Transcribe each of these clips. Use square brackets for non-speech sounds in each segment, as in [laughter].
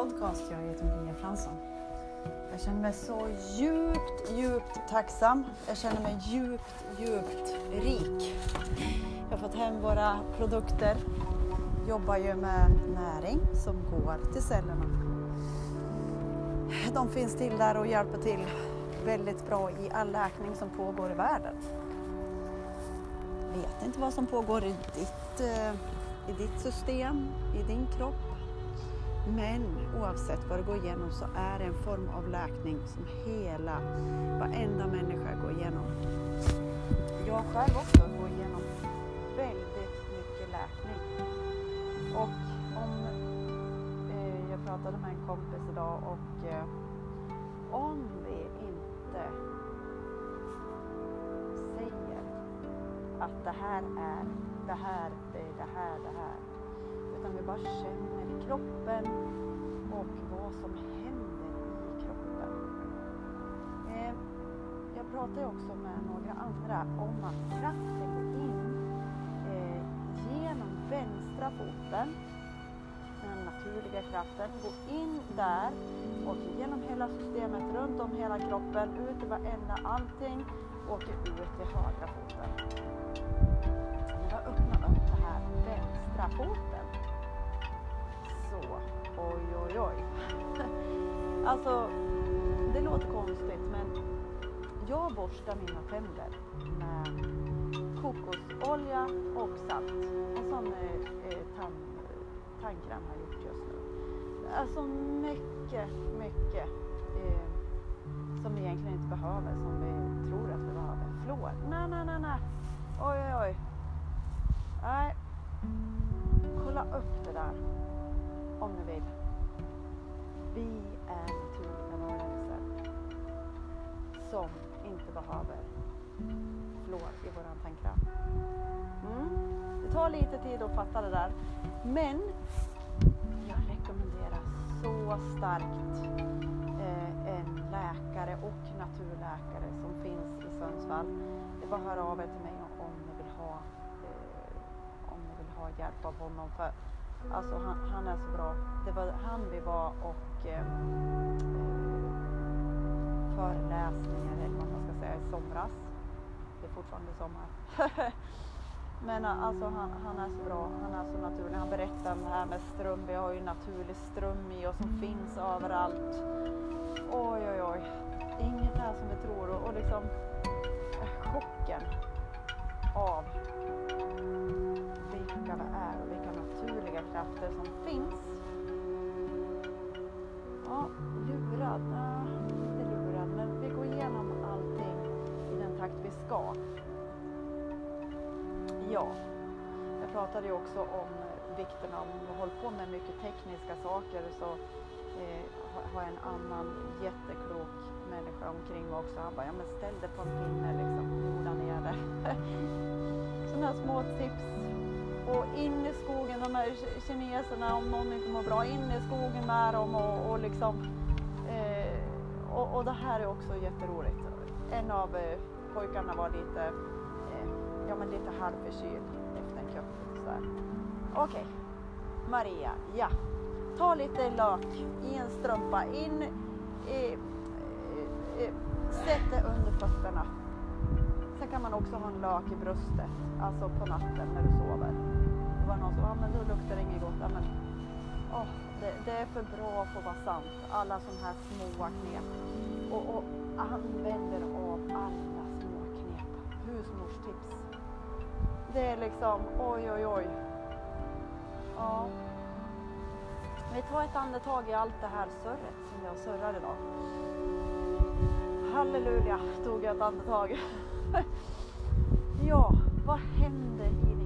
podcast. Jag heter Maria Fransson. Jag känner mig så djupt, djupt tacksam. Jag känner mig djupt, djupt rik. Jag har fått hem våra produkter. Jobbar ju med näring som går till cellerna. De finns till där och hjälper till väldigt bra i all läkning som pågår i världen. Vet inte vad som pågår i ditt, eh, i ditt system, i din kropp. Men oavsett vad du går igenom så är det en form av läkning som hela, varenda människa går igenom. Jag själv också går igenom väldigt mycket läkning. Och om, eh, jag pratade med en kompis idag och eh, om vi inte säger att det här är det här, det är det här, det här. Utan vi bara känner i kroppen och vad som händer i kroppen. Eh, jag pratade ju också med några andra om att kraften går in eh, genom vänstra foten den naturliga kraften, går in där och genom hela systemet, runt om hela kroppen, ut i varenda allting, åker ut till högra foten. När jag öppnar upp det här vänstra foten, så oj oj oj. [laughs] Alltså, det låter konstigt men jag borstar mina tänder med kokosolja och salt. En sån eh, eh tand, tandkräm har jag gjort just nu. Alltså mycket, mycket eh, som vi egentligen inte behöver, som vi tror att vi behöver. Fluor? Nej, nej, nej, nej. Oj, oj, oj. Nej. Kolla upp det där om ni vill. Vi är naturliga varelser som inte behöver fluor i våran tandkräm. Mm. Det tar lite tid att fatta det där. Men jag rekommenderar så starkt eh, en läkare och naturläkare som finns i Sundsvall. Det är bara att höra av er till mig om ni vill ha, eh, om ni vill ha hjälp av honom. För alltså, han, han är så bra. Det var han vi var och eh, eh föreläsningar eller vad man ska säga i somras. Det är fortfarande sommar. [laughs] Men eh, alltså han, han är så bra, han är så naturlig. Han berättar om det här med ström. Vi har ju naturlig ström i oss som finns överallt. Oj, oj, oj. Inget är som vi tror och, och liksom eh, chocken av vilka är och vilka naturliga krafter som finns. Ja, lurad? Nej, inte lurad, men vi går igenom allting i den takt vi ska. Ja, jag pratade ju också om vikten av, om hålla håller på med mycket tekniska saker så eh, har jag en annan jätteklok människa omkring mig också. Han bara, ja men ställ dig på en pinne liksom. [laughs] Sådana här små tips. Och in i skogen, de här kineserna, om någon inte mår bra, in i skogen med dem och, och liksom eh, och, och, det här är också jätteroligt. En av eh, pojkarna var lite eh, ja men lite halvförkyld efter en kupp. Okej, okay. Maria, ja. Ta lite lök i en strumpa, in i, i, i, sätt det under fötterna. Sen kan man också ha en lök i bröstet, alltså på natten när du sover. Det var någon som sa, ah, men då luktar det inget gott. Ah, men, oh, det, det, är för bra för att vara sant, alla sådana här små knep. Och, och använder av alla små knep, husmorstips. Det är liksom oj, oj, oj. Ja. Vi tar ett andetag i allt det här surret som jag surrar idag. Halleluja, tog jag ett andetag. [laughs] ja, vad händer i?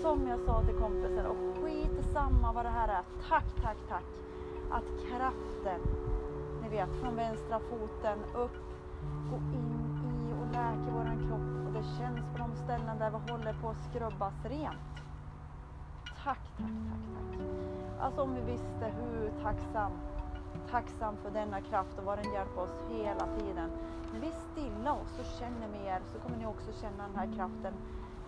Som jag sa till kompisen, och skit samma vad det här är. Tack, tack, tack. Att kraften, ni vet, från vänstra foten upp, gå in i och läker våran kropp och det känns på de ställen där vi håller på att skrubbas rent. Tack, tack, tack, tack. Alltså om vi visste hur tacksam, tacksam för denna kraft och vad den hjälper oss hela tiden. När vi stillar oss och känner mer så kommer ni också känna den här kraften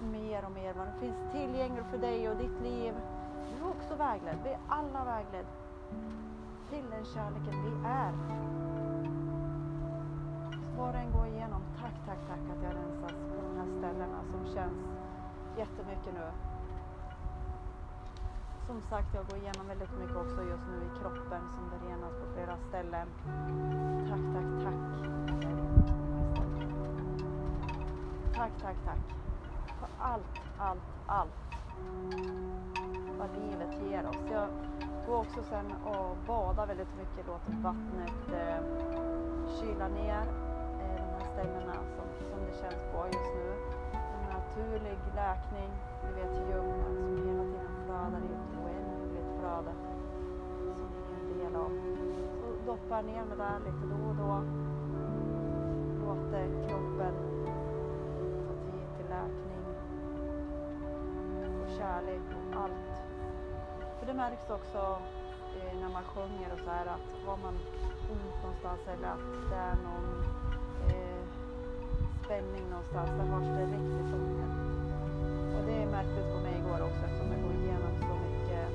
mer och mer. Vad den finns tillgänglig för dig och ditt liv. Du är också vägledd. Vi är alla vägledd. till den kärleken vi är. Var och går igenom, tack, tack, tack att jag rensas på de här ställena som känns jättemycket nu. Som sagt, jag går igenom väldigt mycket också just nu i kroppen som det renas på flera ställen. Tack, tack, tack. Tack, tack, tack. Allt, allt, allt vad livet ger oss. Jag går också sen och badar väldigt mycket, låter vattnet eh, kyla ner eh, de här ställena som, som det känns på just nu. En naturlig läkning, du vet ljummen som hela tiden flödar i ett oändligt flöde som vi är en del av. Så doppar ner mig där lite då och då. Låter kroppen ta tid till läkning kärlek och allt för det märks också eh, när man sjunger och så här att var man ont någonstans eller att det är någon eh, spänning någonstans, där hörs det riktigt sången. Och det märktes på mig igår också eftersom jag går igenom så mycket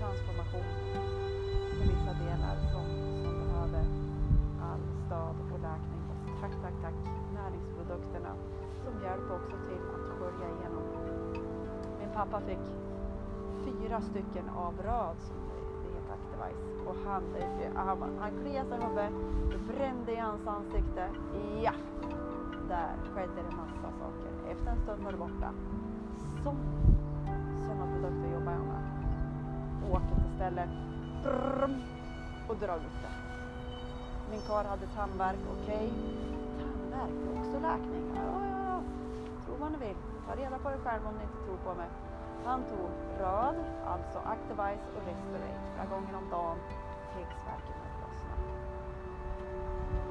transformation i vissa delar som, som behöver all stöd och läkning. tack, tack, tack näringsprodukterna som hjälper också pappa fick fyra stycken av rad som det heter Activise. Och han, han, han kliade sig i huvudet, det brände i hans ansikte. Ja, där skedde det massa saker. Efter en stund var det borta. Så, sådana produkter jobbar jag med. Åker till stället brrm, och drar upp det. Min kar hade tandvärk, okej. Okay. Tandvärk är också läkning. Ja, ja, Ta reda på det själv om ni inte tror på mig. Han tog röd, alltså Activise och Restorate flera gånger om dagen tills värken lossnat.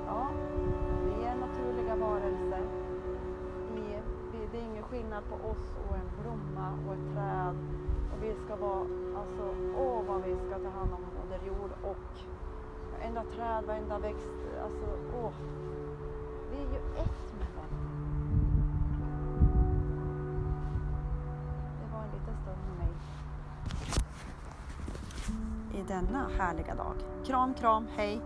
Ja, vi är naturliga varelser. det är ingen skillnad på oss och en blomma och ett träd. Och vi ska vara, alltså, åh vad vi ska ta hand om Moder Jord och varenda träd, varenda växt, alltså åh. Vi är ju ett denna härliga dag. Kram, kram, hej!